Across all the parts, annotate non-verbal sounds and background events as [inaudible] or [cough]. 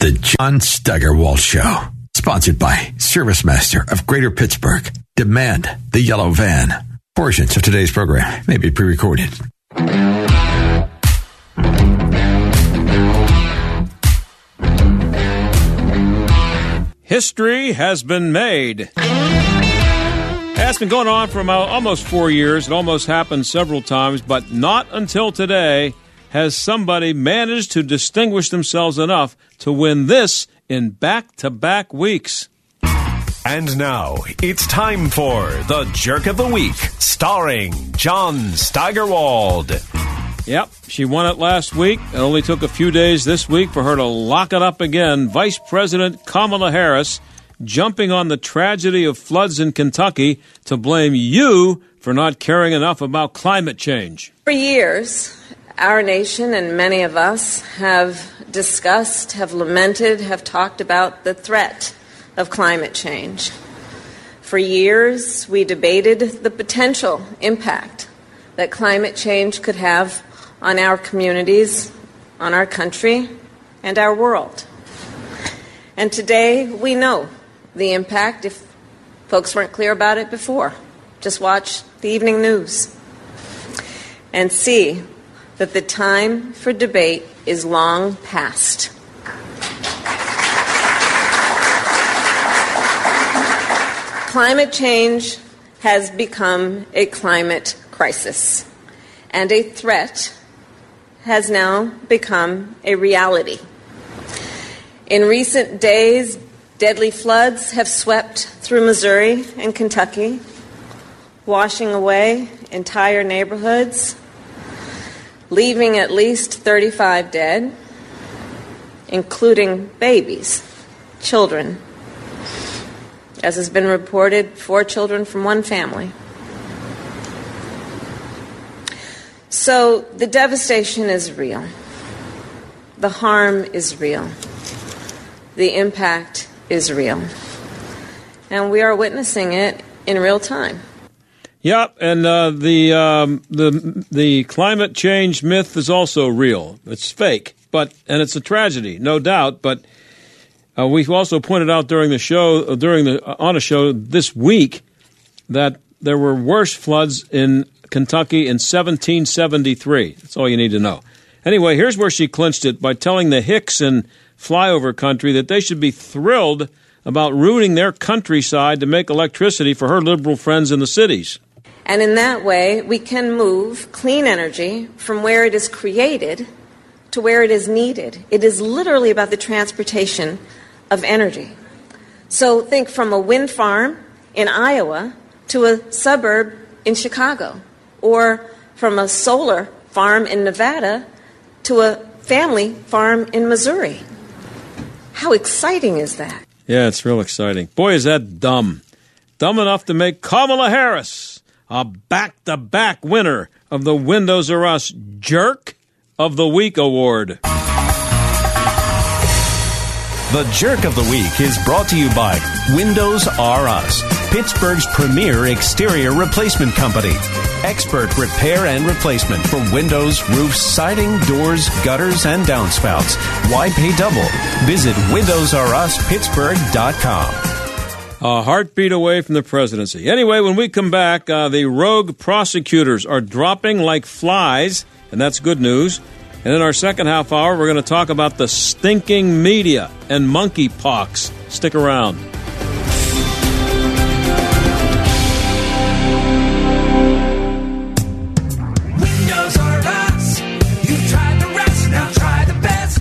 The John Steigerwald Show. Sponsored by ServiceMaster of Greater Pittsburgh. Demand the yellow van. Portions of today's program may be pre recorded. History has been made. It's been going on for almost four years. It almost happened several times, but not until today has somebody managed to distinguish themselves enough to win this in back to back weeks. And now it's time for the Jerk of the Week, starring John Steigerwald. Yep, she won it last week. It only took a few days this week for her to lock it up again. Vice President Kamala Harris jumping on the tragedy of floods in Kentucky to blame you for not caring enough about climate change. For years, our nation and many of us have discussed, have lamented, have talked about the threat of climate change. For years, we debated the potential impact that climate change could have on our communities, on our country, and our world. And today, we know the impact if folks weren't clear about it before. Just watch the evening news and see that the time for debate is long past. Climate change has become a climate crisis, and a threat has now become a reality. In recent days, Deadly floods have swept through Missouri and Kentucky, washing away entire neighborhoods, leaving at least 35 dead, including babies, children. As has been reported, four children from one family. So the devastation is real. The harm is real. The impact is real. And we are witnessing it in real time. Yep, and uh, the um, the the climate change myth is also real. It's fake, but and it's a tragedy, no doubt. But uh, we've also pointed out during the show, uh, during the uh, on a show this week, that there were worse floods in Kentucky in 1773. That's all you need to know. Anyway, here's where she clinched it by telling the Hicks in flyover country that they should be thrilled about ruining their countryside to make electricity for her liberal friends in the cities. And in that way, we can move clean energy from where it is created to where it is needed. It is literally about the transportation of energy. So think from a wind farm in Iowa to a suburb in Chicago, or from a solar farm in Nevada to a family farm in Missouri. How exciting is that? Yeah, it's real exciting. Boy, is that dumb. Dumb enough to make Kamala Harris a back to back winner of the Windows R Us Jerk of the Week Award. The Jerk of the Week is brought to you by Windows R Us, Pittsburgh's premier exterior replacement company. Expert repair and replacement for windows, roofs, siding, doors, gutters, and downspouts. Why pay double? Visit WindowsRUsPittsburgh.com. A heartbeat away from the presidency. Anyway, when we come back, uh, the rogue prosecutors are dropping like flies, and that's good news. And in our second half hour, we're going to talk about the stinking media and monkeypox. Stick around.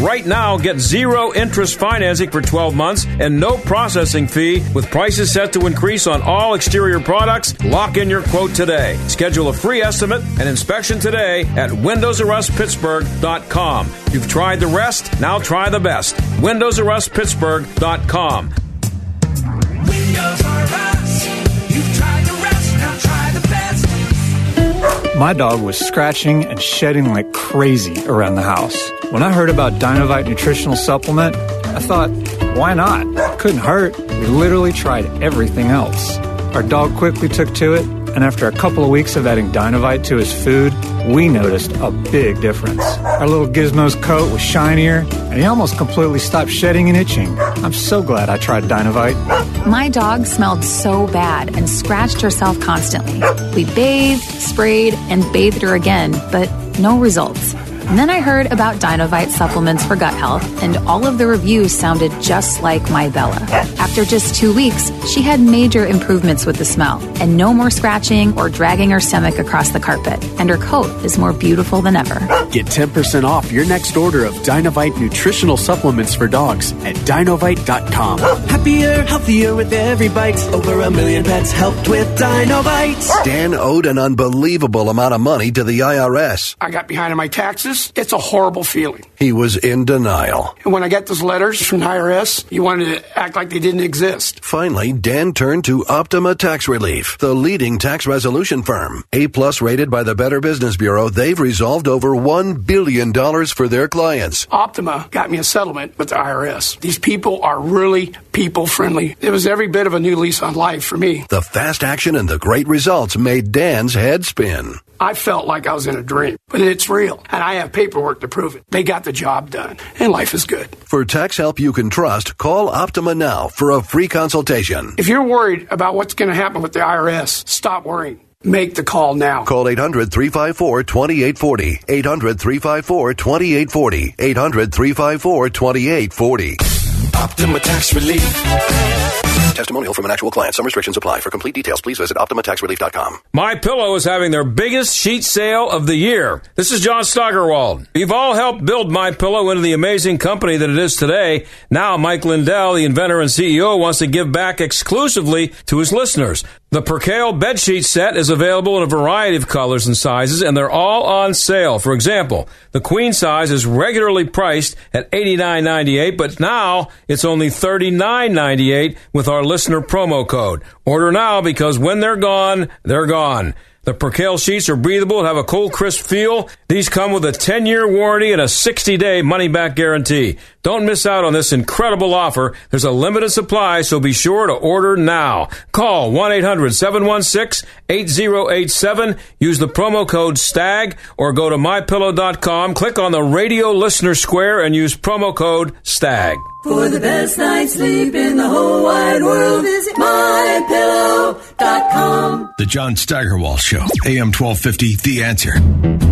Right now, get zero interest financing for 12 months and no processing fee with prices set to increase on all exterior products. Lock in your quote today. Schedule a free estimate and inspection today at windowsruspittsburgh.com. You've tried the rest, now try the best. windowsruspittsburgh.com. Windows R Us. You've tried the rest, now try the best. My dog was scratching and shedding like crazy around the house. When I heard about Dinovite nutritional supplement, I thought, why not? Couldn't hurt. We literally tried everything else. Our dog quickly took to it, and after a couple of weeks of adding Dinovite to his food, we noticed a big difference. Our little Gizmo's coat was shinier, and he almost completely stopped shedding and itching. I'm so glad I tried Dinovite. My dog smelled so bad and scratched herself constantly. We bathed, sprayed, and bathed her again, but no results. And then I heard about Dinovite supplements for gut health, and all of the reviews sounded just like my Bella. After just two weeks, she had major improvements with the smell, and no more scratching or dragging her stomach across the carpet. And her coat is more beautiful than ever. Get 10% off your next order of Dinovite nutritional supplements for dogs at dinovite.com. Happier, healthier with every bite. Over a million pets helped with Dinovite. Dan owed an unbelievable amount of money to the IRS. I got behind on my taxes. It's a horrible feeling. He was in denial. And when I got those letters from the IRS, you wanted to act like they didn't exist. Finally, Dan turned to Optima Tax Relief, the leading tax resolution firm. A plus rated by the Better Business Bureau, they've resolved over $1 billion for their clients. Optima got me a settlement with the IRS. These people are really people friendly. It was every bit of a new lease on life for me. The fast action and the great results made Dan's head spin. I felt like I was in a dream, but it's real, and I have paperwork to prove it. They got the job done, and life is good. For tax help you can trust, call Optima now for a free consultation. If you're worried about what's going to happen with the IRS, stop worrying. Make the call now. Call 800 354 2840. 800 354 2840. 800 354 2840. Optima Tax Relief. Testimonial from an actual client. Some restrictions apply. For complete details, please visit OptimaTaxRelief.com. My Pillow is having their biggest sheet sale of the year. This is John Steigerwald. You've all helped build My Pillow into the amazing company that it is today. Now, Mike Lindell, the inventor and CEO, wants to give back exclusively to his listeners. The Percale bedsheet set is available in a variety of colors and sizes, and they're all on sale. For example, the queen size is regularly priced at $89.98, but now it's only $39.98 with our listener promo code. Order now because when they're gone, they're gone. The Percale sheets are breathable and have a cool, crisp feel. These come with a 10 year warranty and a 60 day money back guarantee. Don't miss out on this incredible offer. There's a limited supply, so be sure to order now. Call 1 800 716 8087. Use the promo code STAG or go to mypillow.com. Click on the radio listener square and use promo code STAG. For the best night's sleep in the whole wide world, visit mypillow.com. The John Steigerwald Show, AM 1250, The Answer.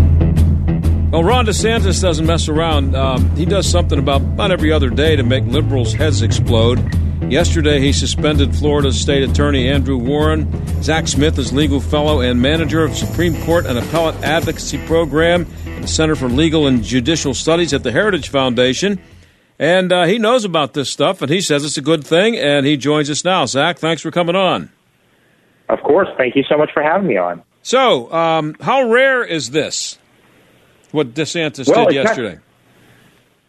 Well, Ron DeSantis doesn't mess around. Um, he does something about about every other day to make liberals' heads explode. Yesterday, he suspended Florida's state attorney Andrew Warren. Zack Smith is legal fellow and manager of Supreme Court and Appellate Advocacy Program at the Center for Legal and Judicial Studies at the Heritage Foundation. And uh, he knows about this stuff, and he says it's a good thing, and he joins us now. Zack, thanks for coming on. Of course. Thank you so much for having me on. So, um, how rare is this? What DeSantis Well, did it's not- yesterday?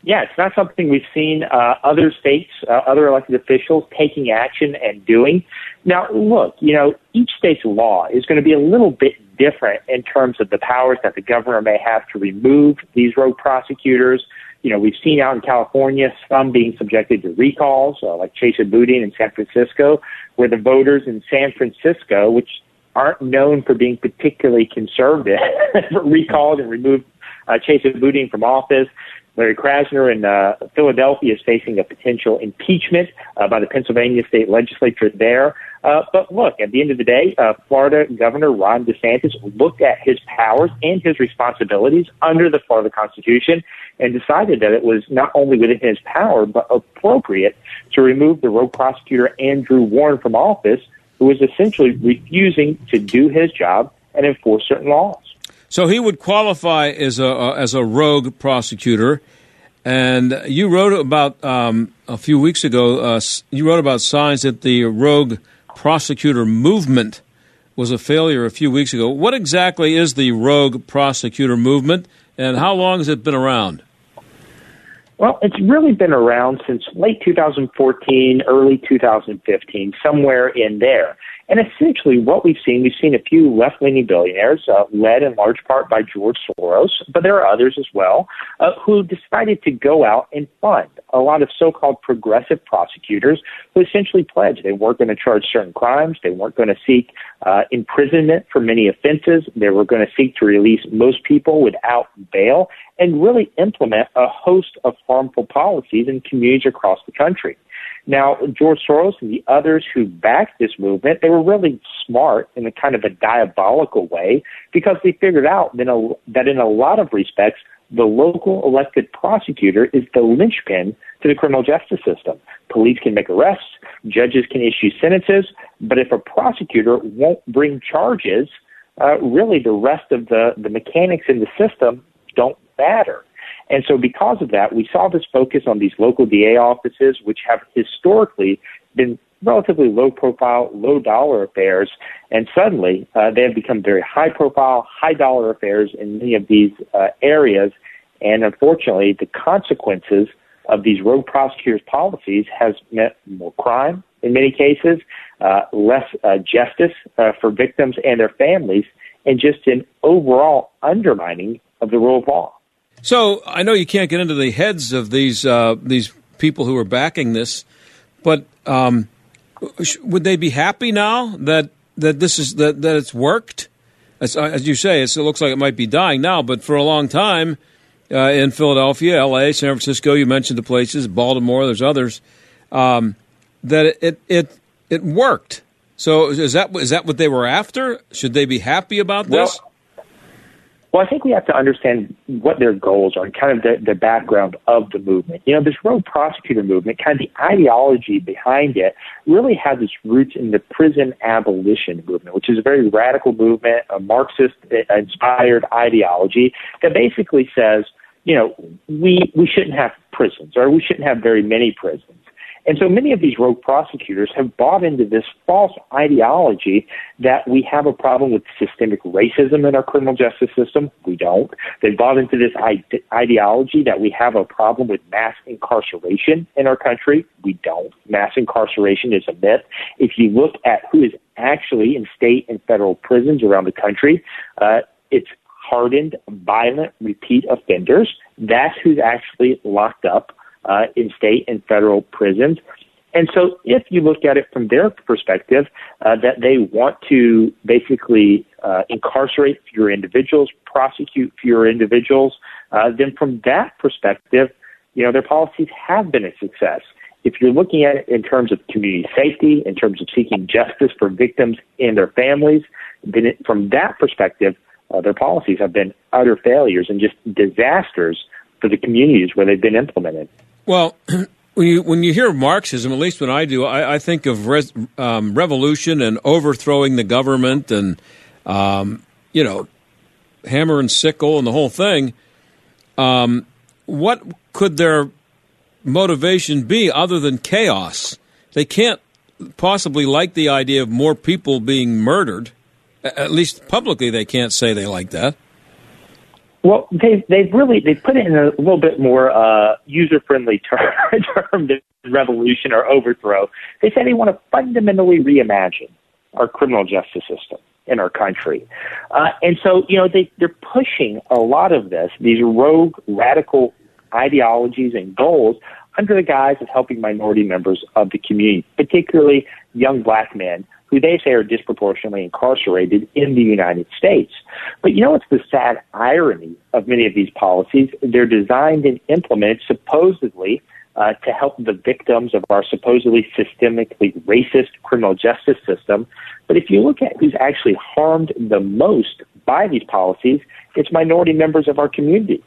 Yeah, it's not something we've seen uh, other states, uh, other elected officials taking action and doing. Now, look, you know, each state's law is going to be a little bit different in terms of the powers that the governor may have to remove these rogue prosecutors. You know, we've seen out in California some being subjected to recalls, uh, like Chesa Boudin in San Francisco, where the voters in San Francisco, which aren't known for being particularly conservative, [laughs] recalled and removed uh, Chesa Boudin from office. Larry Krasner in uh, Philadelphia is facing a potential impeachment uh, by the Pennsylvania state legislature there. Uh, but look, at the end of the day, uh, Florida Governor Ron DeSantis looked at his powers and his responsibilities under the Florida Constitution and decided that it was not only within his power, but appropriate to remove the rogue prosecutor Andrew Warren from office, who was essentially refusing to do his job and enforce certain laws. So he would qualify as a as a rogue prosecutor. And you wrote about um, a few weeks ago. Uh, you wrote about signs that the rogue prosecutor movement was a failure a few weeks ago. What exactly is the rogue prosecutor movement, and how long has it been around? Well, it's really been around since late 2014, early 2015, somewhere in there. And essentially, what we've seen, we've seen a few left leaning billionaires, uh, led in large part by George Soros, but there are others as well, uh, who decided to go out and fund a lot of so called progressive prosecutors who essentially pledged they weren't going to charge certain crimes, they weren't going to seek uh, imprisonment for many offenses, they were going to seek to release most people without bail, and really implement a host of harmful policies in communities across the country. Now, George Soros and the others who backed this movement, they were really smart in a kind of a diabolical way because they figured out that, in a lot of respects, the local elected prosecutor is the linchpin to the criminal justice system. Police can make arrests, judges can issue sentences, but if a prosecutor won't bring charges, uh, really the rest of the, the mechanics in the system don't matter. And so because of that, we saw this focus on these local DA offices, which have historically been relatively low profile, low dollar affairs. And suddenly uh, they have become very high profile, high dollar affairs in many of these uh, areas. And unfortunately, the consequences of these rogue prosecutors' policies has meant more crime in many cases, uh, less uh, justice uh, for victims and their families, and just an overall undermining of the rule of law. So I know you can't get into the heads of these uh, these people who are backing this, but um, would they be happy now that that this is that that it's worked? As, uh, as you say, it looks like it might be dying now, but for a long time uh, in Philadelphia, L.A., San Francisco, you mentioned the places, Baltimore, there's others, um, that it, it it it worked. So is that is that what they were after? Should they be happy about this? Well, well, I think we have to understand what their goals are and kind of the, the background of the movement. You know, this rogue prosecutor movement, kind of the ideology behind it, really has its roots in the prison abolition movement, which is a very radical movement, a Marxist eh, inspired ideology that basically says, you know, we, we shouldn't have prisons or we shouldn't have very many prisons. And so many of these rogue prosecutors have bought into this false ideology that we have a problem with systemic racism in our criminal justice system. We don't. They've bought into this ide- ideology that we have a problem with mass incarceration in our country. We don't. Mass incarceration is a myth. If you look at who is actually in state and federal prisons around the country, uh, it's hardened, violent, repeat offenders. That's who's actually locked up uh, in state and federal prisons. And so, if you look at it from their perspective, uh, that they want to basically uh, incarcerate fewer individuals, prosecute fewer individuals, uh, then from that perspective, you know, their policies have been a success. If you're looking at it in terms of community safety, in terms of seeking justice for victims and their families, then it, from that perspective, uh, their policies have been utter failures and just disasters for the communities where they've been implemented. Well, [clears throat] when you when you hear Marxism, at least when I do, I, I think of res, um, revolution and overthrowing the government, and um, you know, hammer and sickle and the whole thing. Um, what could their motivation be other than chaos? They can't possibly like the idea of more people being murdered. At least publicly, they can't say they like that. Well, they've they've really they've put it in a little bit more uh, user friendly [laughs] term, term than revolution or overthrow. They say they want to fundamentally reimagine our criminal justice system in our country, uh, and so you know they they're pushing a lot of this these rogue radical ideologies and goals under the guise of helping minority members of the community, particularly young black men who they say are disproportionately incarcerated in the United States. But you know what's the sad irony of many of these policies? They're designed and implemented supposedly uh, to help the victims of our supposedly systemically racist criminal justice system. But if you look at who's actually harmed the most by these policies, it's minority members of our communities.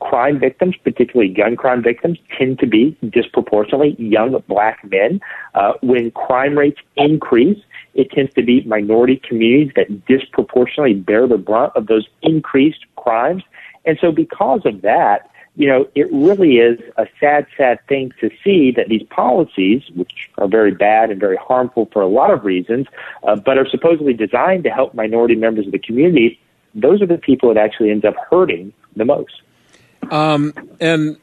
Crime victims, particularly gun crime victims, tend to be disproportionately young black men. Uh, when crime rates increase, it tends to be minority communities that disproportionately bear the brunt of those increased crimes. And so, because of that, you know, it really is a sad, sad thing to see that these policies, which are very bad and very harmful for a lot of reasons, uh, but are supposedly designed to help minority members of the community, those are the people that actually end up hurting the most. Um, and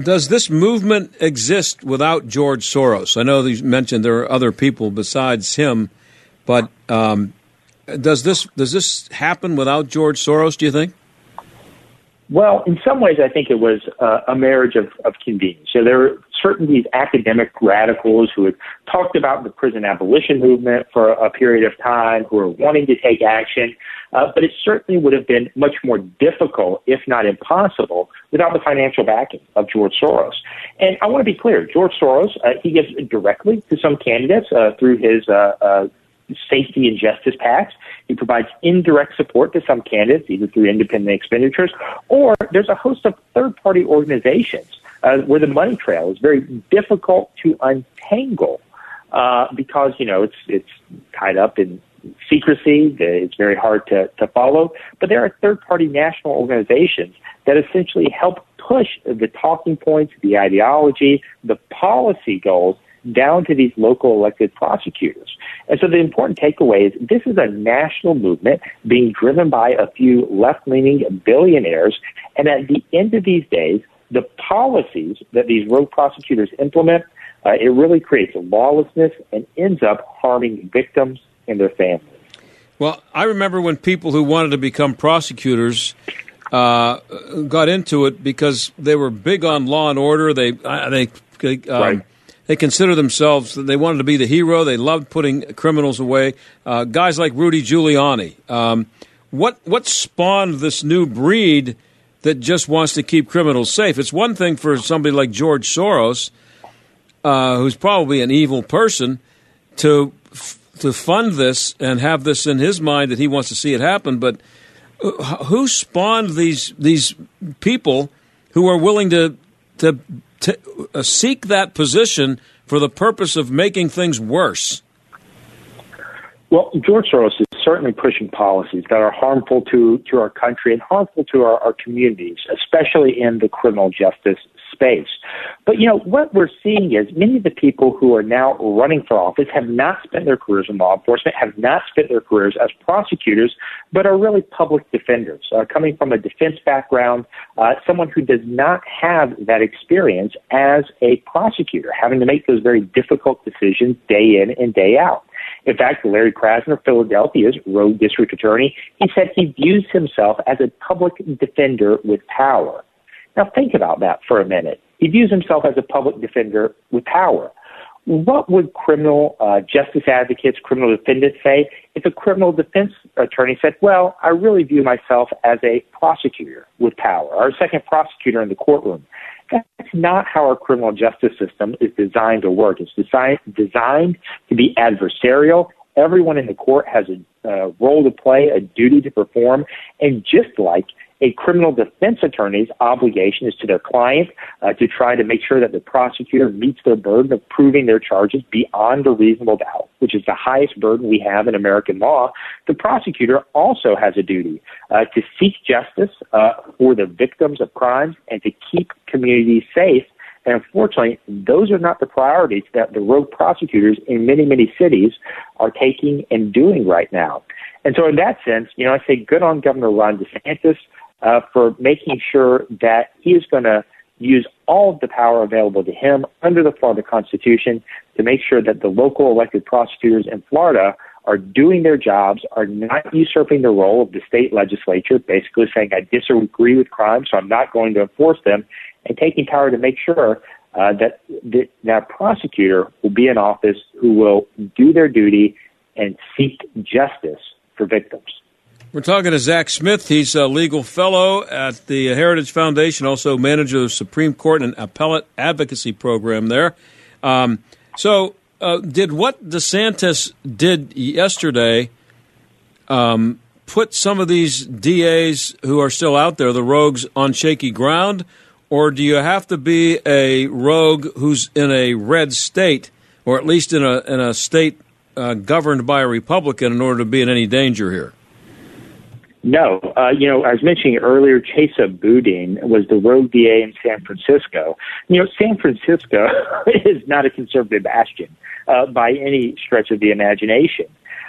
does this movement exist without George Soros? I know you mentioned there are other people besides him, but um, does this does this happen without George Soros? Do you think? Well, in some ways, I think it was uh, a marriage of, of convenience. So there were certain these academic radicals who had talked about the prison abolition movement for a period of time, who were wanting to take action, uh, but it certainly would have been much more difficult, if not impossible, without the financial backing of George Soros. And I want to be clear, George Soros, uh, he gives directly to some candidates uh, through his uh, uh, safety and justice PACs. He provides indirect support to some candidates, either through independent expenditures, or there's a host of third party organizations uh, where the money trail is very difficult to untangle uh, because, you know, it's, it's tied up in secrecy. It's very hard to, to follow. But there are third party national organizations that essentially help push the talking points, the ideology, the policy goals down to these local elected prosecutors. And so the important takeaway is this is a national movement being driven by a few left leaning billionaires. And at the end of these days, the policies that these rogue prosecutors implement, uh, it really creates lawlessness and ends up harming victims and their families. Well, I remember when people who wanted to become prosecutors uh, got into it because they were big on law and order. They uh, they um, right they consider themselves, they wanted to be the hero. They loved putting criminals away. Uh, guys like Rudy Giuliani. Um, what, what spawned this new breed that just wants to keep criminals safe? It's one thing for somebody like George Soros, uh, who's probably an evil person, to, to fund this and have this in his mind that he wants to see it happen. But uh, who spawned these, these people who are willing to, to to uh, seek that position for the purpose of making things worse? Well, George Soros is certainly pushing policies that are harmful to, to our country and harmful to our, our communities, especially in the criminal justice space. But, you know, what we're seeing is many of the people who are now running for office have not spent their careers in law enforcement, have not spent their careers as prosecutors, but are really public defenders, uh, coming from a defense background, uh, someone who does not have that experience as a prosecutor, having to make those very difficult decisions day in and day out. In fact, Larry Krasner, Philadelphia's road district attorney, he said he views himself as a public defender with power. Now think about that for a minute. He views himself as a public defender with power. What would criminal uh, justice advocates, criminal defendants say if a criminal defense attorney said, Well, I really view myself as a prosecutor with power, or a second prosecutor in the courtroom? That's not how our criminal justice system is designed to work. It's designed, designed to be adversarial. Everyone in the court has a uh, role to play, a duty to perform, and just like a criminal defense attorney's obligation is to their client uh, to try to make sure that the prosecutor meets their burden of proving their charges beyond a reasonable doubt, which is the highest burden we have in American law. The prosecutor also has a duty uh, to seek justice uh, for the victims of crimes and to keep communities safe. And unfortunately, those are not the priorities that the rogue prosecutors in many, many cities are taking and doing right now. And so, in that sense, you know, I say good on Governor Ron DeSantis uh, for making sure that he is going to use all of the power available to him under the Florida Constitution to make sure that the local elected prosecutors in Florida are doing their jobs, are not usurping the role of the state legislature, basically saying, I disagree with crime, so I'm not going to enforce them, and taking power to make sure uh, that, that that prosecutor will be in office who will do their duty and seek justice for victims. We're talking to Zack Smith. He's a legal fellow at the Heritage Foundation, also manager of the Supreme Court and Appellate Advocacy Program there. Um, so, uh, did what DeSantis did yesterday um, put some of these DAs who are still out there, the rogues, on shaky ground? Or do you have to be a rogue who's in a red state, or at least in a, in a state uh, governed by a Republican, in order to be in any danger here? No, uh, you know, I was mentioning earlier, Chesa Boudin was the rogue DA in San Francisco. You know, San Francisco [laughs] is not a conservative bastion uh, by any stretch of the imagination.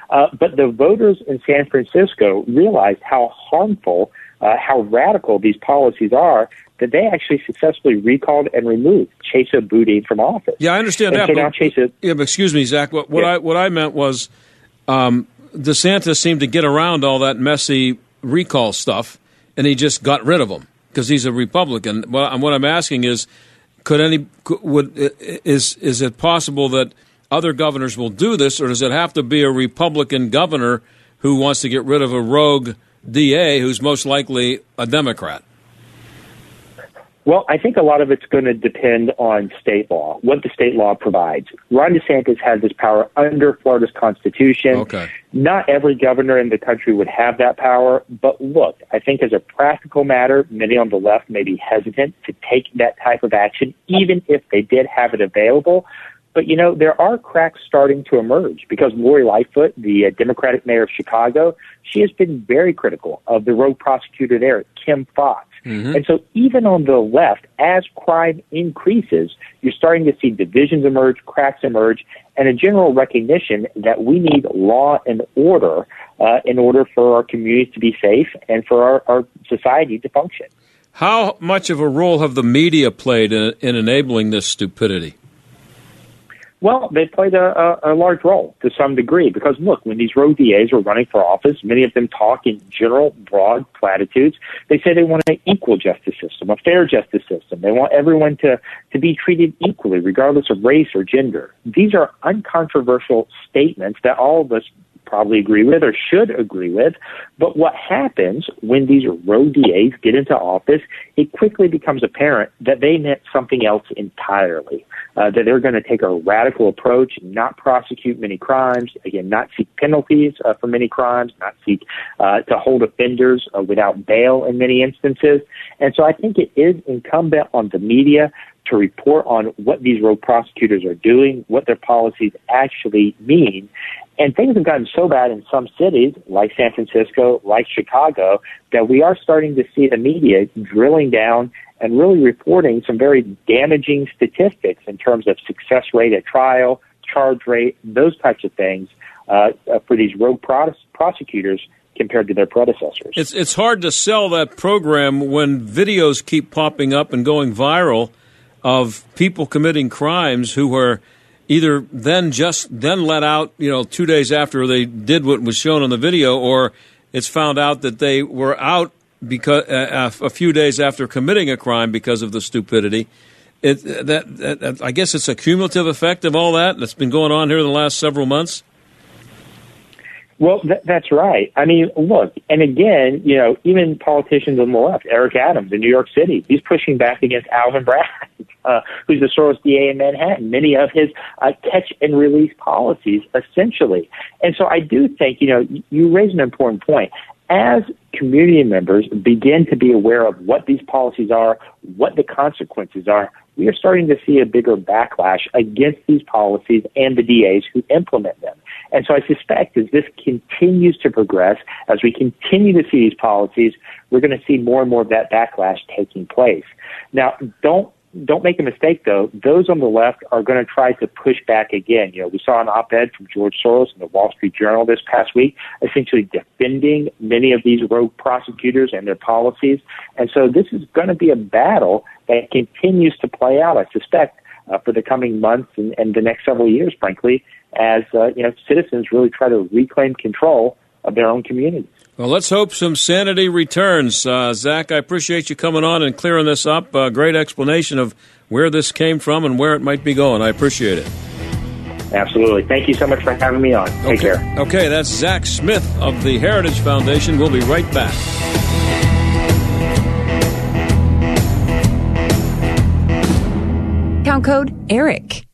Uh, but the voters in San Francisco realized how harmful, uh, how radical these policies are that they actually successfully recalled and removed Chesa Boudin from office. Yeah, I understand and that. So but, now Chesa, yeah, but excuse me, Zack. What, what Yeah. I what I meant was um, DeSantis seemed to get around all that messy recall stuff, and he just got rid of him because he's a Republican. Well, what I'm asking is, could any would is is it possible that other governors will do this, or does it have to be a Republican governor who wants to get rid of a rogue DA who's most likely a Democrat? Well, I think a lot of it's going to depend on state law, what the state law provides. Ron DeSantis has this power under Florida's Constitution. Okay. Not every governor in the country would have that power, but look, I think as a practical matter, many on the left may be hesitant to take that type of action, even if they did have it available. But you know, there are cracks starting to emerge because Lori Lightfoot, the uh, Democratic mayor of Chicago, she has been very critical of the rogue prosecutor there, Kim Foxx. And so even on the left, as crime increases, you're starting to see divisions emerge, cracks emerge, and a general recognition that we need law and order uh, in order for our communities to be safe and for our, our society to function. How much of a role have the media played in, in enabling this stupidity? Well, they played a, a, a large role to some degree because look, when these rogue DAs were running for office, many of them talk in general, broad platitudes. They say they want an equal justice system, a fair justice system. They want everyone to, to be treated equally, regardless of race or gender. These are uncontroversial statements that all of us probably agree with or should agree with. But what happens when these rogue DAs get into office, it quickly becomes apparent that they meant something else entirely. Uh, that they're going to take a radical approach, not prosecute many crimes, again, not seek penalties uh, for many crimes, not seek uh, to hold offenders uh, without bail in many instances. And so I think it is incumbent on the media to report on what these rogue prosecutors are doing, what their policies actually mean. And things have gotten so bad in some cities, like San Francisco, like Chicago, that we are starting to see the media drilling down and really reporting some very damaging statistics in terms of success rate at trial, charge rate, those types of things uh, for these rogue pros- prosecutors compared to their predecessors. It's it's hard to sell that program when videos keep popping up and going viral of people committing crimes who were either then just then let out, you know, 2 days after they did what was shown on the video or it's found out that they were out because uh, a few days after committing a crime because of the stupidity. It, that, that I guess it's a cumulative effect of all that that's been going on here in the last several months. Well, th- that's right. I mean, look, and again, you know, even politicians on the left, Eric Adams in New York City, he's pushing back against Alvin Bragg, uh, who's the Soros DA in Manhattan. Many of his uh, catch and release policies, essentially. And so I do think, you know, you- you raise an important point. As community members begin to be aware of what these policies are, what the consequences are, we are starting to see a bigger backlash against these policies and the DAs who implement them. And so I suspect as this continues to progress, as we continue to see these policies, we're going to see more and more of that backlash taking place. Now, don't don't make a mistake though. Those on the left are going to try to push back again. You know, we saw an op-ed from George Soros in the Wall Street Journal this past week, essentially defending many of these rogue prosecutors and their policies. And so this is going to be a battle that continues to play out. I suspect uh, for the coming months and, and the next several years, frankly, as uh, you know, citizens really try to reclaim control of their own communities. Well, let's hope some sanity returns. Uh, Zack, I appreciate you coming on and clearing this up. Uh, great explanation of where this came from and where it might be going. I appreciate it. Absolutely. Thank you so much for having me on. Take okay. care. Okay, that's Zack Smith of the Heritage Foundation. We'll be right back. Count code ERIC.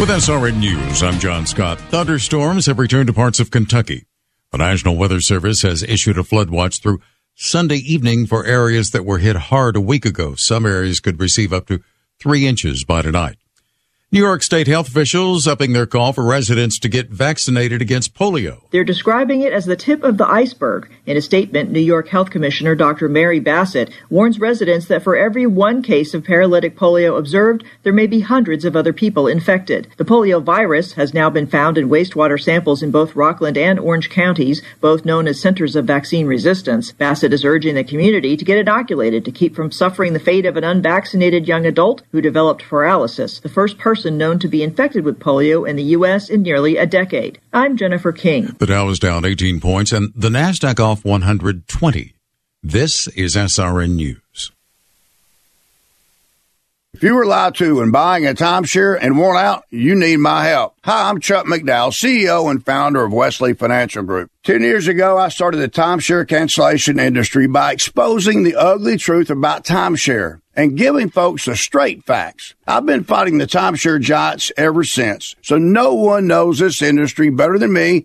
With SRN News, I'm John Scott. Thunderstorms have returned to parts of Kentucky. The National Weather Service has issued a flood watch through Sunday evening for areas that were hit hard a week ago. Some areas could receive up to three inches by tonight. New York State health officials upping their call for residents to get vaccinated against polio. They're describing it as the tip of the iceberg. In a statement, New York Health Commissioner Dr. Mary Bassett warns residents that for every one case of paralytic polio observed, there may be hundreds of other people infected. The polio virus has now been found in wastewater samples in both Rockland and Orange counties, both known as centers of vaccine resistance. Bassett is urging the community to get inoculated to keep from suffering the fate of an unvaccinated young adult who developed paralysis, the first person known to be infected with polio in the U.S. in nearly a decade. I'm Jennifer King. The Dow is down 18 points and the NASDAQ off 120. This is SRN News. If you were lied to when buying a timeshare and want out, you need my help. Hi, I'm Chuck McDowell, CEO and founder of Wesley Financial Group. Ten years ago, I started the timeshare cancellation industry by exposing the ugly truth about timeshare and giving folks the straight facts. I've been fighting the timeshare giants ever since, so no one knows this industry better than me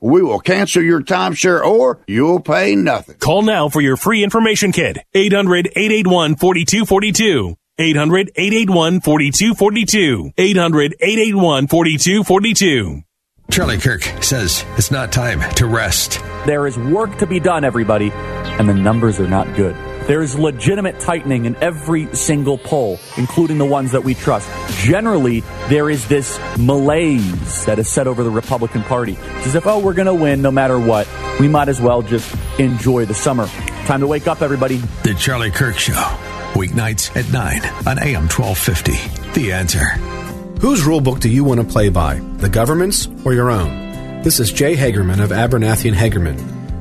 we will cancel your timeshare or you'll pay nothing. Call now for your free information kit. 800 881 4242. 800 881 4242. 800 881 4242. Charlie Kirk says it's not time to rest. There is work to be done, everybody, and the numbers are not good. There is legitimate tightening in every single poll, including the ones that we trust. Generally, there is this malaise that is set over the Republican Party. It's as if, oh, we're going to win no matter what. We might as well just enjoy the summer. Time to wake up, everybody. The Charlie Kirk Show. Weeknights at 9 on AM 1250. The answer. Whose rulebook do you want to play by? The government's or your own? This is Jay Hagerman of Abernathy and Hagerman.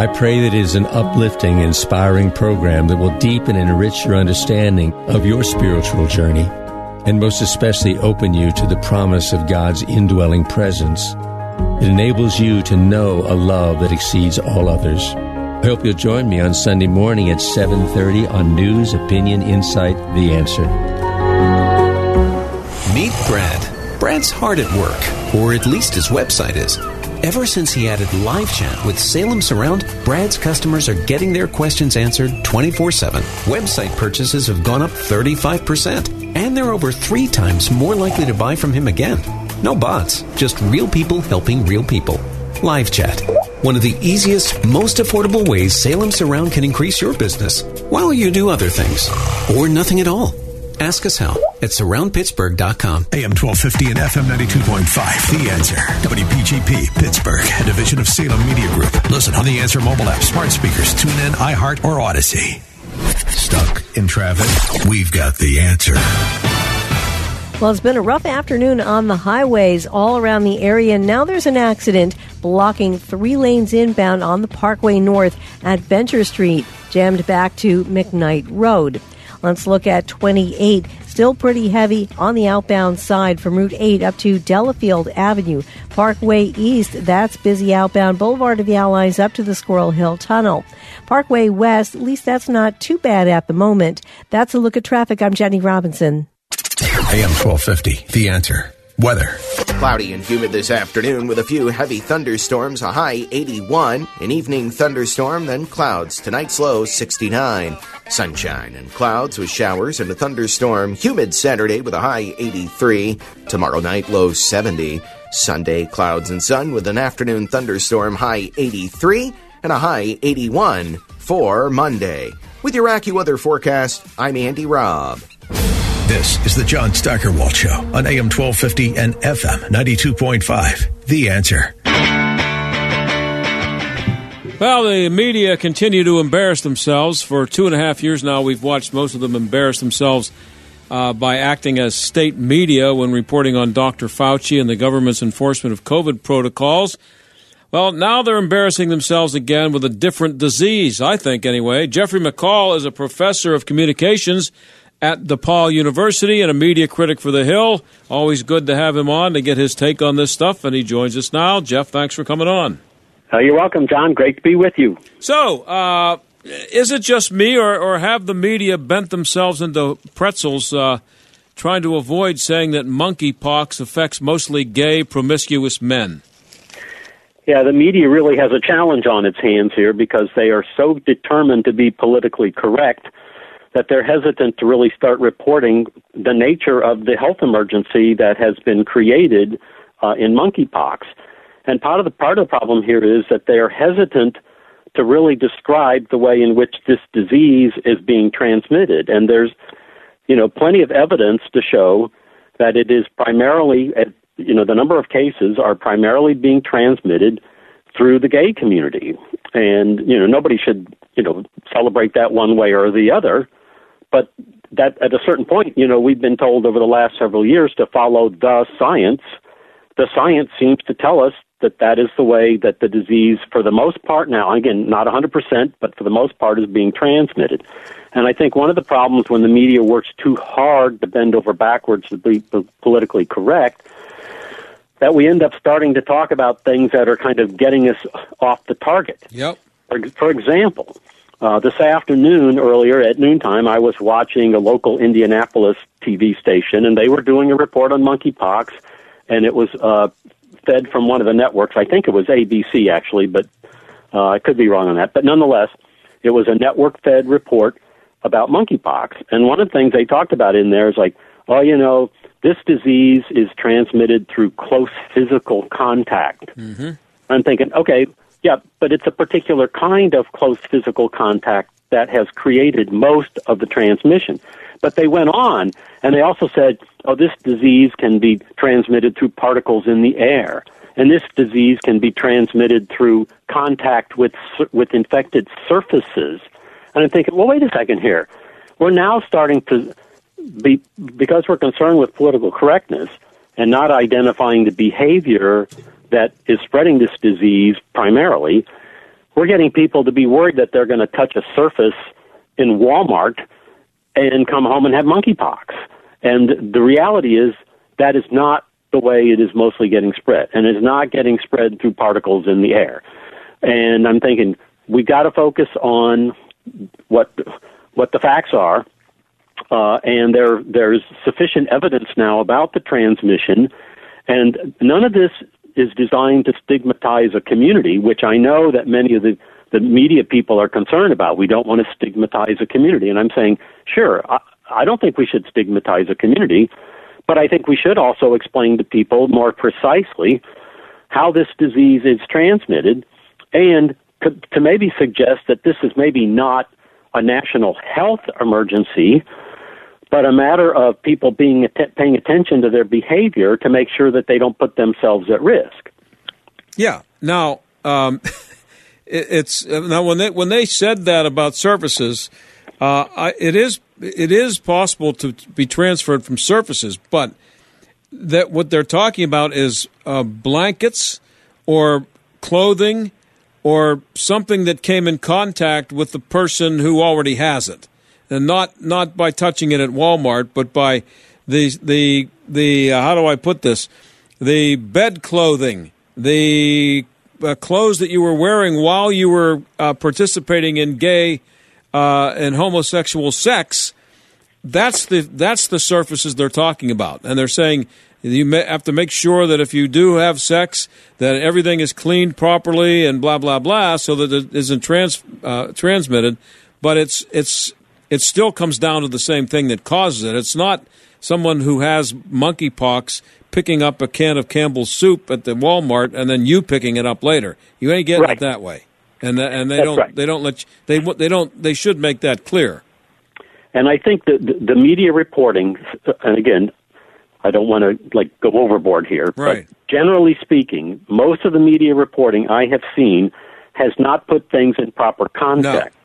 I pray that it is an uplifting, inspiring program that will deepen and enrich your understanding of your spiritual journey, and most especially open you to the promise of God's indwelling presence. It enables you to know a love that exceeds all others. I hope you'll join me on Sunday morning at 7:30 on News, Opinion, Insight, The Answer. Meet Brad. Brad's hard at work, or at least his website is. Ever since he added live chat with Salem Surround, Brad's customers are getting their questions answered 24 7. Website purchases have gone up 35%, and they're over three times more likely to buy from him again. No bots, just real people helping real people. Live chat. One of the easiest, most affordable ways Salem Surround can increase your business while you do other things. Or nothing at all. Ask us how at surroundpittsburgh.com. AM 1250 and FM 92.5. The Answer. WPGP, Pittsburgh, a division of Salem Media Group. Listen on the Answer mobile app, smart speakers, tune in, iHeart, or Odyssey. Stuck in traffic? We've got the answer. Well, it's been a rough afternoon on the highways all around the area. Now there's an accident blocking three lanes inbound on the Parkway North at Venture Street, jammed back to McKnight Road. Let's look at 28. Still pretty heavy on the outbound side from Route 8 up to Delafield Avenue. Parkway East, that's busy outbound. Boulevard of the Allies up to the Squirrel Hill Tunnel. Parkway West, at least that's not too bad at the moment. That's a look at traffic. I'm Jenny Robinson. AM 1250. The Answer. Weather. Cloudy and humid this afternoon with a few heavy thunderstorms, a high 81. An evening thunderstorm, then clouds. Tonight's low 69. Sunshine and clouds with showers and a thunderstorm. Humid Saturday with a high 83. Tomorrow night low 70. Sunday clouds and sun with an afternoon thunderstorm high 83 and a high 81 for Monday. With your AccuWeather forecast, I'm Andy Robb. This is the John Steigerwald Show on AM 1250 and FM 92.5. The answer. Well, the media continue to embarrass themselves. For two and a half years now, we've watched most of them embarrass themselves uh, by acting as state media when reporting on Dr. Fauci and the government's enforcement of COVID protocols. Well, now they're embarrassing themselves again with a different disease, I think, anyway. Jeffrey McCall is a professor of communications at DePaul University and a media critic for The Hill. Always good to have him on to get his take on this stuff, and he joins us now. Jeff, thanks for coming on. Uh, you're welcome, John. Great to be with you. So, uh, is it just me, or, or have the media bent themselves into pretzels uh, trying to avoid saying that monkeypox affects mostly gay, promiscuous men? Yeah, the media really has a challenge on its hands here because they are so determined to be politically correct that they're hesitant to really start reporting the nature of the health emergency that has been created uh, in monkeypox. And part of the part of the problem here is that they are hesitant to really describe the way in which this disease is being transmitted. And there's, you know, plenty of evidence to show that it is primarily, you know, the number of cases are primarily being transmitted through the gay community. And, you know, nobody should, you know, celebrate that one way or the other. But that at a certain point, you know, we've been told over the last several years to follow the science. The science seems to tell us that that is the way that the disease, for the most part now, again, not 100%, but for the most part, is being transmitted. And I think one of the problems when the media works too hard to bend over backwards to be politically correct, that we end up starting to talk about things that are kind of getting us off the target. Yep. For, for example, uh, this afternoon, earlier at noontime, I was watching a local Indianapolis TV station, and they were doing a report on monkeypox, and it was uh, fed from one of the networks. I think it was ABC actually, but uh, I could be wrong on that. But nonetheless, it was a network-fed report about monkeypox, and one of the things they talked about in there is like, oh, you know, this disease is transmitted through close physical contact. Mm-hmm. I'm thinking, okay, yeah, but it's a particular kind of close physical contact that has created most of the transmission. But they went on and they also said, oh, this disease can be transmitted through particles in the air. And this disease can be transmitted through contact with, with infected surfaces. And I'm thinking, well, wait a second here. We're now starting to be, because we're concerned with political correctness and not identifying the behavior that is spreading this disease primarily, we're getting people to be worried that they're going to touch a surface in Walmart and come home and have monkeypox. And the reality is that is not the way it is mostly getting spread, and it's not getting spread through particles in the air. And I'm thinking we got to focus on what what the facts are, uh, and there there's sufficient evidence now about the transmission, and none of this is designed to stigmatize a community, which I know that many of the the media people are concerned about. We don't want to stigmatize a community. And I'm saying, sure, I, I don't think we should stigmatize a community, but I think we should also explain to people more precisely how this disease is transmitted and to, to maybe suggest that this is maybe not a national health emergency, but a matter of people being paying attention to their behavior to make sure that they don't put themselves at risk. Yeah. Now, um, [laughs] it's now when they when they said that about surfaces, uh, I, it is it is possible to be transferred from surfaces, but that what they're talking about is uh, blankets or clothing or something that came in contact with the person who already has it, and not not by touching it at Walmart, but by the the the uh, how do I put this? The bed clothing, the uh, clothes that you were wearing while you were uh, participating in gay uh, and homosexual sex. That's the that's the surfaces they're talking about, and they're saying You have to make sure that if you do have sex, that everything is cleaned properly and blah blah blah, so that it isn't trans, uh, transmitted. But it's it's it still comes down to the same thing that causes it. It's not someone who has monkeypox picking up a can of Campbell's soup at the Walmart and then you picking it up later. You ain't getting Right. it that way. And and they That's don't right. they don't let you, they they don't they should make that clear. And I think that the, media reporting, and again, I don't want to like go overboard here, Right. but generally speaking, most of the media reporting I have seen has not put things in proper context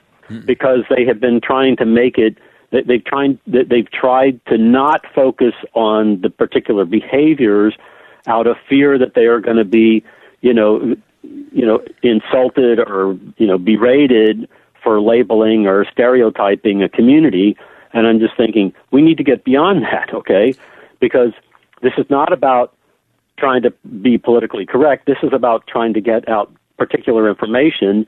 because they have been trying to make it. They- They've tried. They've tried to not focus on the particular behaviors out of fear that they are going to be, you know, you know, insulted or you know berated for labeling or stereotyping a community. And I'm just thinking we need to get beyond [laughs] that, okay? Because this is not about trying to be politically correct. This is about trying to get out particular information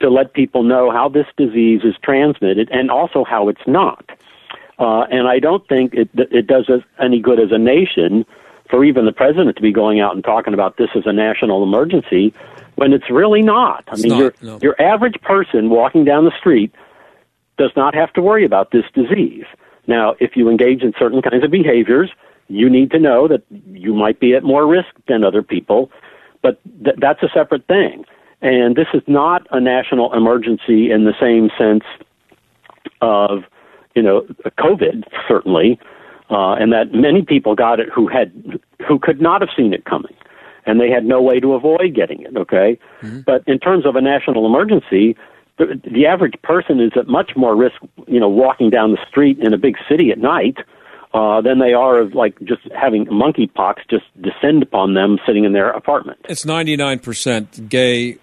to let people know how this disease is transmitted and also how it's not. Uh, and I don't think it, it does us any good as a nation for even the president to be going out and talking about this as a national emergency when it's really not. I It's mean, not, your no. your average person walking down the street does not have to worry about this disease. Now, if you engage in certain kinds of behaviors, you need to know that you might be at more risk than other people, but th- that's a separate thing. And this is not a national emergency in the same sense of, you know, COVID certainly, uh, and that many people got it who had who could not have seen it coming, and they had no way to avoid getting it. Okay, but in terms of a national emergency, the, the average person is at much more risk, you know, walking down the street in a big city at night. Uh, than they are of like just having monkeypox just descend upon them sitting in their apartment. It's 99% gay,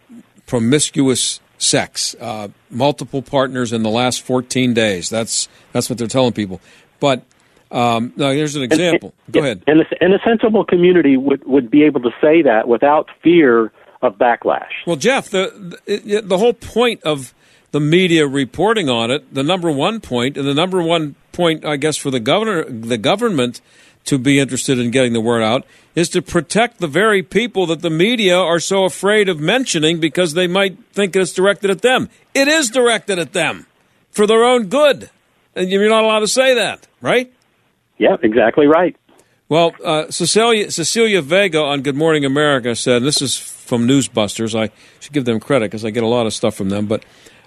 promiscuous sex, uh, multiple partners in the last 14 days. That's that's what they're telling people. But um, now here's an example. Go ahead. And a, and a sensible community would, would be able to say that without fear of backlash. Well, Jeff, the, the the whole point of the media reporting on it, the number one point, and the number one point, I guess, for the governor, the government to be interested in getting the word out, is to protect the very people that the media are so afraid of mentioning because they might think it's directed at them. It is directed at them for their own good, and you're not allowed to say that, right? Yeah, exactly right. Well, uh, Cecilia, Cecilia Vega on Good Morning America said, and this is from Newsbusters. I should give them credit because I get a lot of stuff from them, but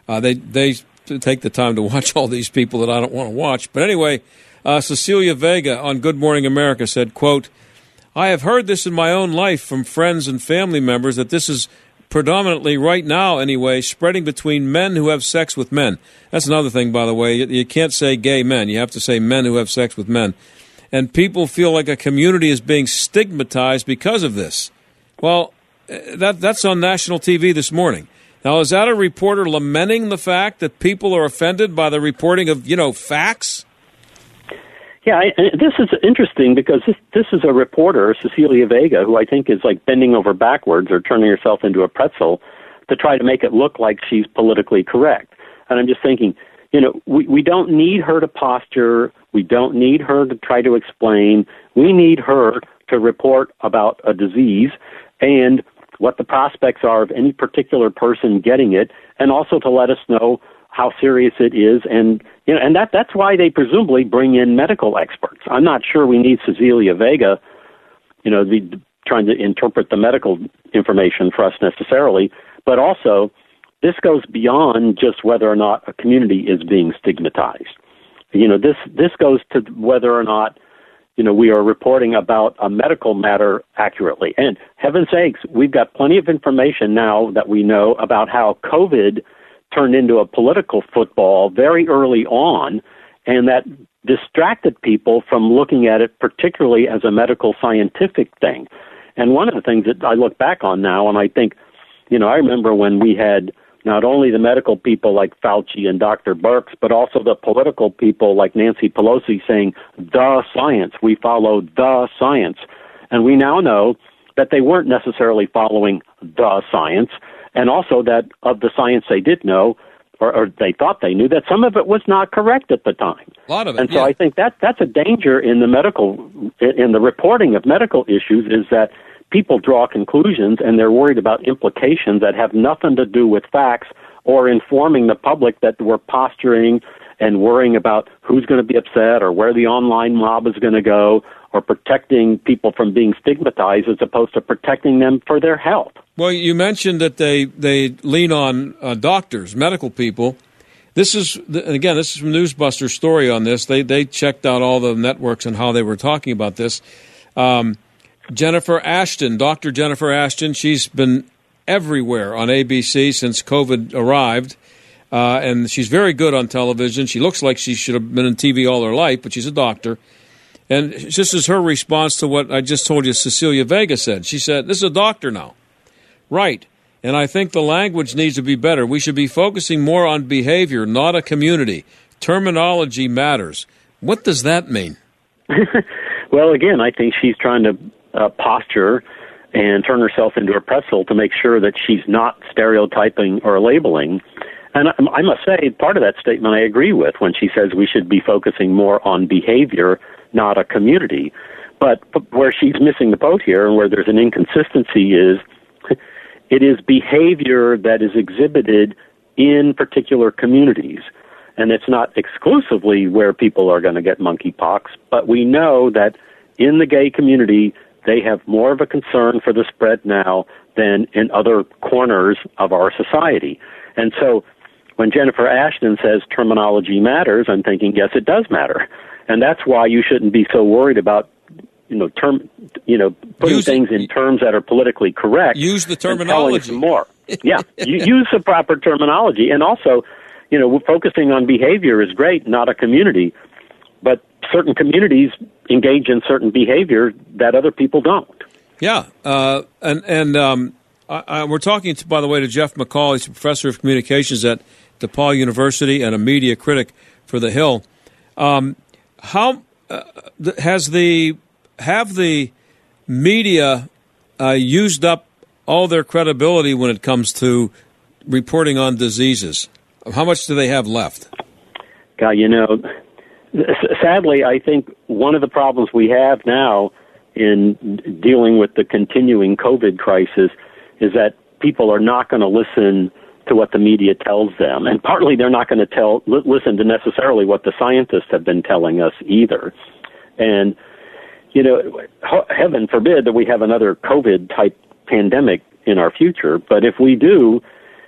uh, they they take the time to watch all these people that I don't want to watch. But anyway, uh, Cecilia Vega on Good Morning America said, "quote I have heard this in my own life from friends and family members that this is predominantly right now anyway spreading between men who have sex with men. That's another thing, by the way. You, you can't say gay men. You have to say men who have sex with men." and people feel like a community is being stigmatized because of this. Well, eh, that that's on national TV this morning. Now, is that a reporter lamenting the fact that people are offended by the reporting of you know facts? Yeah, I, this is interesting because this this is a reporter, Cecilia Vega, who I think is like bending over backwards or turning herself into a pretzel to try to make it look like she's politically correct. And I'm just thinking, you know, we, we don't need her to posture. We don't need her to try to explain. We need her to report about a disease and what the prospects are of any particular person getting it, and also to let us know how serious it is. And you know, and that that's why they presumably bring in medical experts. I'm not sure we need Cecilia Vega, you know, the, trying to interpret the medical information for us necessarily, but also this goes beyond just whether or not a community is being stigmatized. You know, this this goes to whether or not you know we are reporting about a medical matter accurately. And heaven sakes, we've got plenty of information now that we know about how COVID turned into a political football very early on, and that distracted people from looking at it particularly as a medical scientific thing. And one of the things that I look back on now, and I think, you know, I remember when we had not only the medical people like Fauci and Dr. Birx, but also the political people like Nancy Pelosi saying, the science, we follow the science. And we now know that they weren't necessarily following the science, and also that of the science they did know, or, or they thought they knew that some of it was not correct at the time. A lot of it. And so yeah. I think that that's a danger in the medical in the reporting of medical issues is that people draw conclusions and they're worried about implications that have nothing to do with facts or informing the public that we're posturing and worrying about who's going to be upset or where the online mob is going to go or protecting people from being stigmatized as opposed to protecting them for their health. Well, you mentioned that they they lean on uh, doctors, medical people. This is and again, this is from Newsbuster's story on this. They they checked out all the networks and how they were talking about this. Um, Jennifer Ashton, Dr. Jennifer Ashton, she's been everywhere on ABC since COVID arrived. Uh, and she's very good on television. She looks like she should have been in TV all her life, but she's a doctor. And this is her response to what I just told you Cecilia Vega said. She said, This is a doctor now. Right. And I think the language needs to be better. We should be focusing more on behavior, not a community. Terminology matters. What does that mean? [laughs] well, again, I think she's trying to uh, posture and turn herself into a pretzel to make sure that she's not stereotyping or labeling. And I, I must say, part of that statement I agree with when she says we should be focusing more on behavior, not a community. But, but where she's missing the boat here and where there's an inconsistency is [laughs] it is behavior that is exhibited in particular communities. And it's not exclusively where people are going to get monkeypox, but we know that in the gay community, they have more of a concern for the spread now than in other corners of our society. And so when Jennifer Ashton says terminology matters, I'm thinking, yes, it does matter. And that's why you shouldn't be so worried about you know term you know putting Use- things in terms that are politically correct Use the terminology. more [laughs] yeah use the proper terminology and also you know focusing on behavior is great not a community but certain communities engage in certain behavior that other people don't Yeah, uh, and and um, I, I, we're talking, to, by the way, to Jeff McCall. He's a professor of communications at DePaul University and a media critic for The Hill. Um, how uh, has the have the media uh, used up all their credibility when it comes to reporting on diseases? How much do they have left? God, you know, sadly, I think one of the problems we have now in dealing with the continuing COVID crisis is that people are not going to listen to what the media tells them, and partly they're not going to tell li- listen to necessarily what the scientists have been telling us either. And you know, he- heaven forbid that we have another COVID type pandemic in our future, but if we do,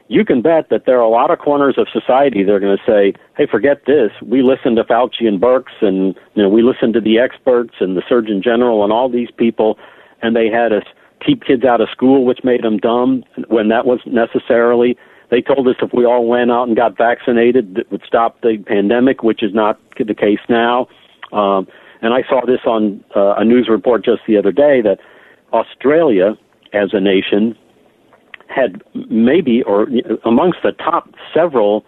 you can bet that there are a lot of corners of society that are going to say, "Hey, forget this. We listened to Fauci and Birx, and you know, we listened to the experts and the Surgeon General and all these people, and they had us keep kids out of school, which made them dumb when that wasn't necessarily. They told us if we all went out and got vaccinated, that would stop the pandemic, which is not the case now. Um, and I saw this on uh, a news report just the other day that Australia, as a nation, had maybe or amongst the top several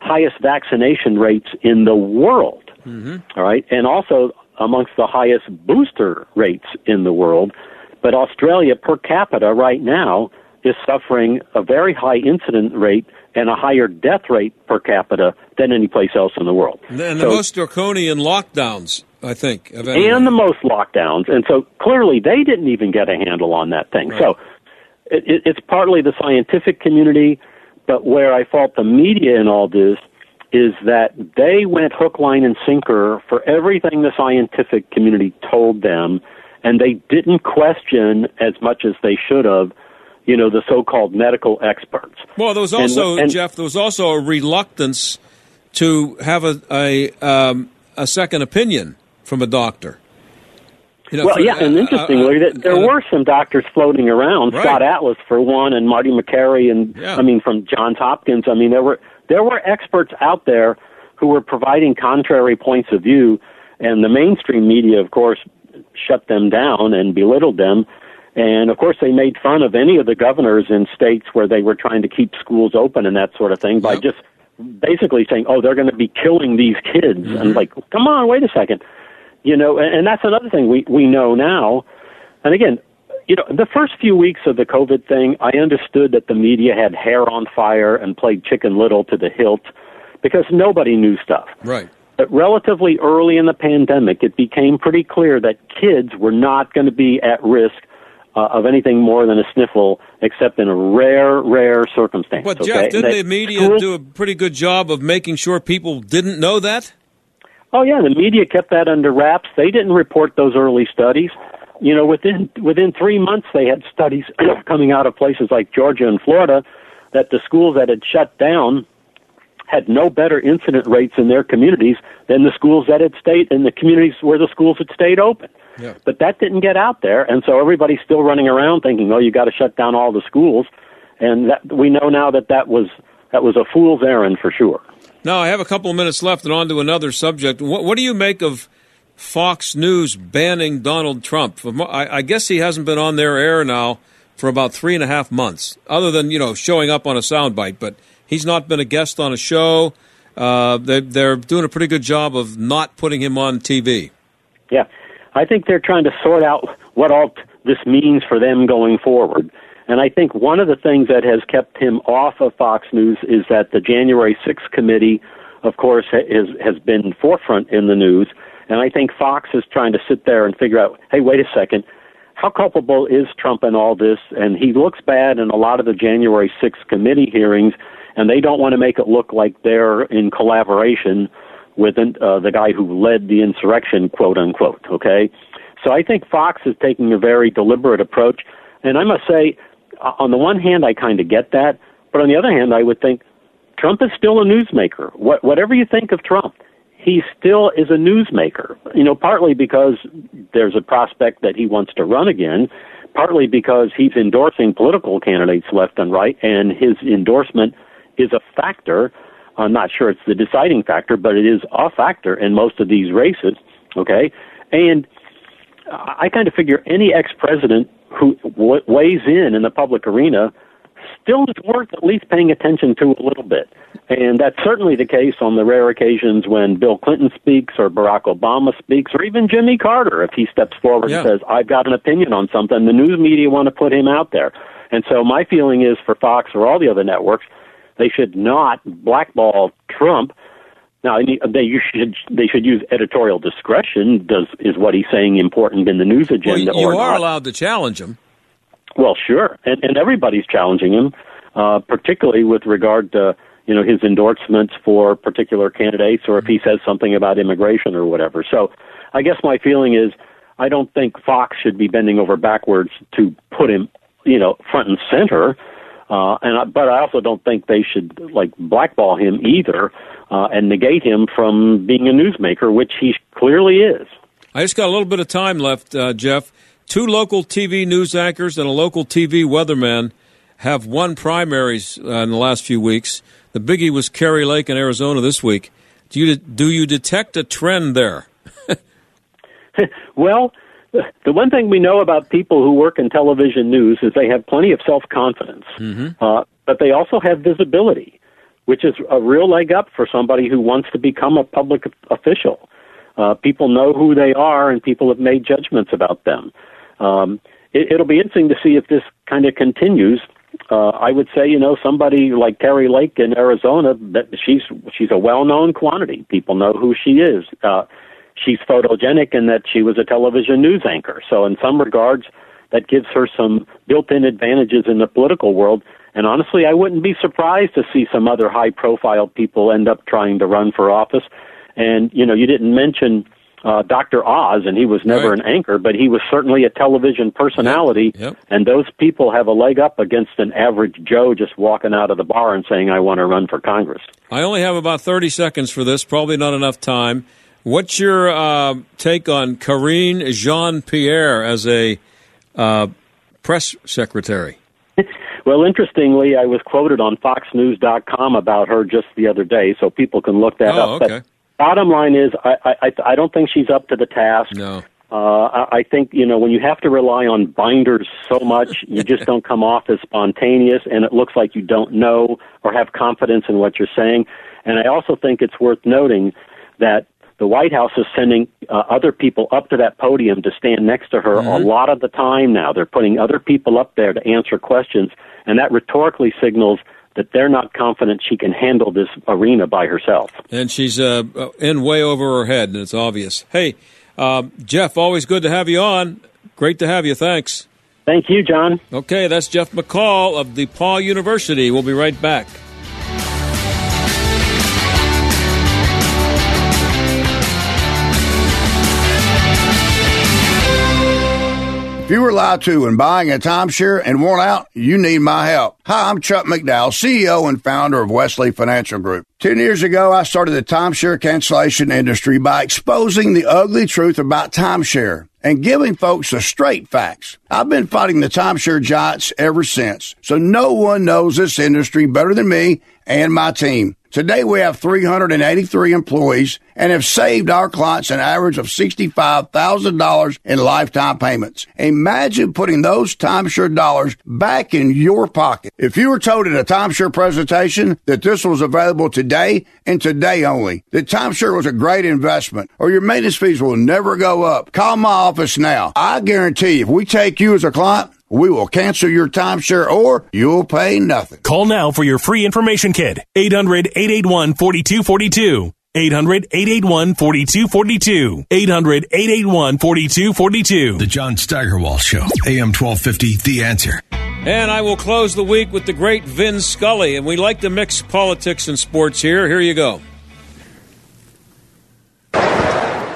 highest vaccination rates in the world. Mm-hmm. All right, and also amongst the highest booster rates in the world. But Australia per capita right now is suffering a very high incident rate and a higher death rate per capita than any place else in the world. And the So- most draconian lockdowns, I think, of and the most lockdowns. And so clearly they didn't even get a handle on that thing. So it, it, it's partly the scientific community, but where I fault the media in all this is that they went hook, line, and sinker for everything the scientific community told them, and they didn't question as much as they should have, you know, the so-called medical experts. Well, there was And- also and- Jeff. There was also a reluctance to have a a, um, a second opinion from a doctor. You know, well, for- yeah, and uh, interestingly, uh, that there uh, were some doctors floating around. Right. Scott Atlas, for one, and Marty Makary, and Yeah. I mean from Johns Hopkins. I mean, there were there were experts out there who were providing contrary points of view, and the mainstream media, of course, shut them down and belittled them. And of course, they made fun of any of the governors in states where they were trying to keep schools open and that sort of thing by just basically saying, "Oh, they're going to be killing these kids." Mm-hmm. And like, come on, wait a second you know and, and that's another thing we we know now and again you know, the first few weeks of the COVID thing, I understood that the media had hair on fire and played Chicken Little to the hilt because nobody knew stuff. Right. But relatively early in the pandemic, it became pretty clear that kids were not going to be at risk uh, of anything more than a sniffle, except in a rare, rare circumstance. But okay? Jeff, didn't That the media schools- do a pretty good job of making sure people didn't know that? Oh yeah, the media kept that under wraps. They didn't report those early studies. You know, within within three months, they had studies [clears throat] coming out of places like Georgia and Florida that the schools that had shut down had no better incident rates in their communities than the schools that had stayed in the communities where the schools had stayed open. Yeah. But that didn't get out there, and so everybody's still running around thinking, "Oh, you got to shut down all the schools," and that, we know now that that was that was a fool's errand for sure. Now, I have a couple of minutes left and on to another subject. What, what do you make of Fox News banning Donald Trump? I, I guess he hasn't been on their air now for about three and a half months, other than, you know, showing up on a soundbite, but he's not been a guest on a show. Uh, they, they're doing a pretty good job of not putting him on TV. Yeah, I think they're trying to sort out what all t- this means for them going forward. And I think one of the things that has kept him off of Fox News is that the January 6th committee, of course, ha- is, has been forefront in the news. And I think Fox is trying to sit there and figure out, hey, wait a second, how culpable is Trump in all this? And he looks bad in a lot of the January 6th committee hearings, and they don't want to make it look like they're in collaboration with uh, the guy who led the insurrection, quote unquote. Okay, so I think Fox is taking a very deliberate approach, and I must say, Uh, on the one hand, I kind of get that, but on the other hand, I would think Trump is still a newsmaker. What, whatever you think of Trump, he still is a newsmaker. You know, partly because there's a prospect that he wants to run again, partly because he's endorsing political candidates left and right, and his endorsement is a factor. I'm not sure it's the deciding factor, but it is a factor in most of these races. Okay, and I kind of figure any ex-president who w- weighs in in the public arena still is worth at least paying attention to a little bit. And that's certainly the case on the rare occasions when Bill Clinton speaks or Barack Obama speaks or even Jimmy Carter if he steps forward Yeah. and says, I've got an opinion on something. The news media want to put him out there. And so my feeling is for Fox or all the other networks, they should not blackball Trump. Now, they you should they should use editorial discretion. Does is what he's saying important in the news Well, agenda you or are not? allowed to challenge him. Well, sure, and, and everybody's challenging him, uh, particularly with regard to you know his endorsements for particular candidates, or if he says something about immigration or whatever. So, I guess my feeling is I don't think Fox should be bending over backwards to put him, you know, front and center. Uh, and I, but I also don't think they should like blackball him either uh, and negate him from being a newsmaker, which he clearly is. I just got a little bit of time left, uh, Jeff. Two local TV news anchors and a local TV weatherman have won primaries uh, in the last few weeks. The biggie was Kari Lake in Arizona this week. Do you do you detect a trend there? [laughs] [laughs] well, [laughs] the one thing we know about people who work in television news is they have plenty of self confidence, Mm-hmm. uh, but they also have visibility, which is a real leg up for somebody who wants to become a public official. Uh, people know who they are, and people have made judgments about them. Um, it, it'll be interesting to see if this kind of continues. Uh, I would say, you know, somebody like Terry Lake in Arizona, that she's she's a well-known quantity. People know who she is. Uh, she's photogenic in that she was a television news anchor. So, in some regards, that gives her some built-in advantages in the political world. And honestly, I wouldn't be surprised to see some other high-profile people end up trying to run for office. And you know, you didn't mention uh, Dr. Oz, and he was never Right. an anchor, but he was certainly a television personality. Yep. And those people have a leg up against an average Joe just walking out of the bar and saying, "I want to run for Congress." I only have about 30 seconds for this, probably not enough time. What's your uh, take on Karine Jean Pierre as a uh, press secretary? [laughs] Well, interestingly, I was quoted on FoxNews.com about her just the other day, so people can look that Oh, up. okay. But bottom line is, I, I, I don't think she's up to the task. No. Uh, I think you know when you have to rely on binders so much, you [laughs] just don't come off as spontaneous, and it looks like you don't know or have confidence in what you're saying. And I also think it's worth noting that the White House is sending uh, other people up to that podium to stand next to her a lot of the time now. They're putting other people up there to answer questions, and that rhetorically signals that they're not confident she can handle this arena by herself. And she's uh, in way over her head, and it's obvious. Hey, uh, Jeff, always good to have you on. Great to have you. Thanks. Thank you, John. Okay, that's Jeff McCall of DePaul University. We'll be right back. You were lied to when buying a timeshare and worn out, you need my help. Hi, I'm Chuck McDowell, CEO and founder of Wesley Financial Group. Ten years ago, I started the timeshare cancellation industry by exposing the ugly truth about timeshare and giving folks the straight facts. I've been fighting the timeshare giants ever since, so no one knows this industry better than me and my team. Today we have 383 employees and have saved our clients an average of $65,000 in lifetime payments. Imagine putting those timeshare dollars back in your pocket. If you were told at a timeshare presentation that this was available today and today only, that timeshare was a great investment or your maintenance fees will never go up, call my office now. I guarantee if we take you as a client, we will cancel your timeshare or you'll pay nothing. Call now for your free information kit. 800 881 4242. 800 881 4242. 800 881 4242. The John Steigerwald Show, AM 1250, The Answer. And I will close the week with the great Vin Scully. And we like to mix politics and sports here. Here you go.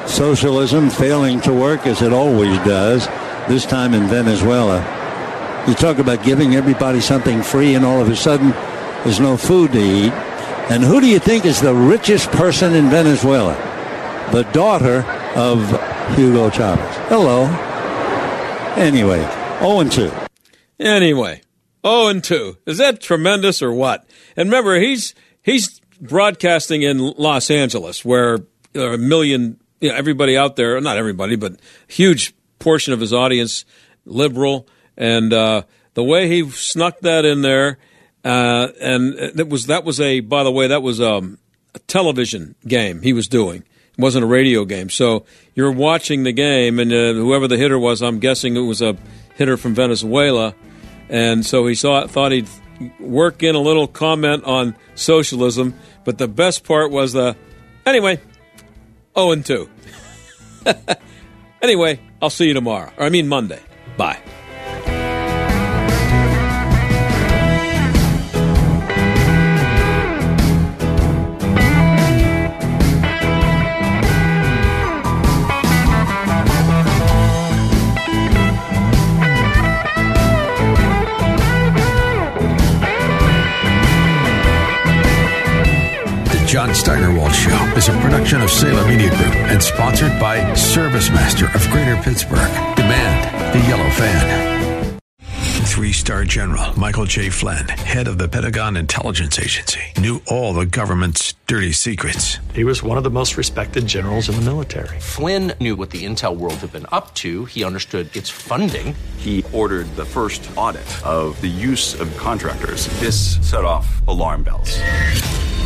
Socialism failing to work as it always does, this time in Venezuela. You talk about giving everybody something free, and all of a sudden, there's no food to eat. And who do you think is the richest person in Venezuela? The daughter of Hugo Chavez. Hello. Anyway, 0 and 2. Anyway, 0 and 2. Is that tremendous or what? And remember, he's he's broadcasting in Los Angeles, where there are a million, you know, everybody out there, not everybody, but huge portion of his audience, liberal, and uh, the way he snuck that in there, uh, and it was that was a by the way that was um, a television game he was doing. It wasn't a radio game. So you're watching the game, and uh, whoever the hitter was, I'm guessing it was a hitter from Venezuela, and so he saw thought he'd work in a little comment on socialism. But the best part was the anyway, 0 and 2. [laughs] anyway, I'll see you tomorrow. Or I mean Monday. Bye. John Steigerwald Show is a production of Salem Media Group and sponsored by ServiceMaster of Greater Pittsburgh. Demand the yellow fan. Three star general Michael J. Flynn, head of the Pentagon Intelligence Agency, knew all the government's dirty secrets. He was one of the most respected generals in the military. Flynn knew what the intel world had been up to. He understood its funding. He ordered the first audit of the use of contractors. This set off alarm bells.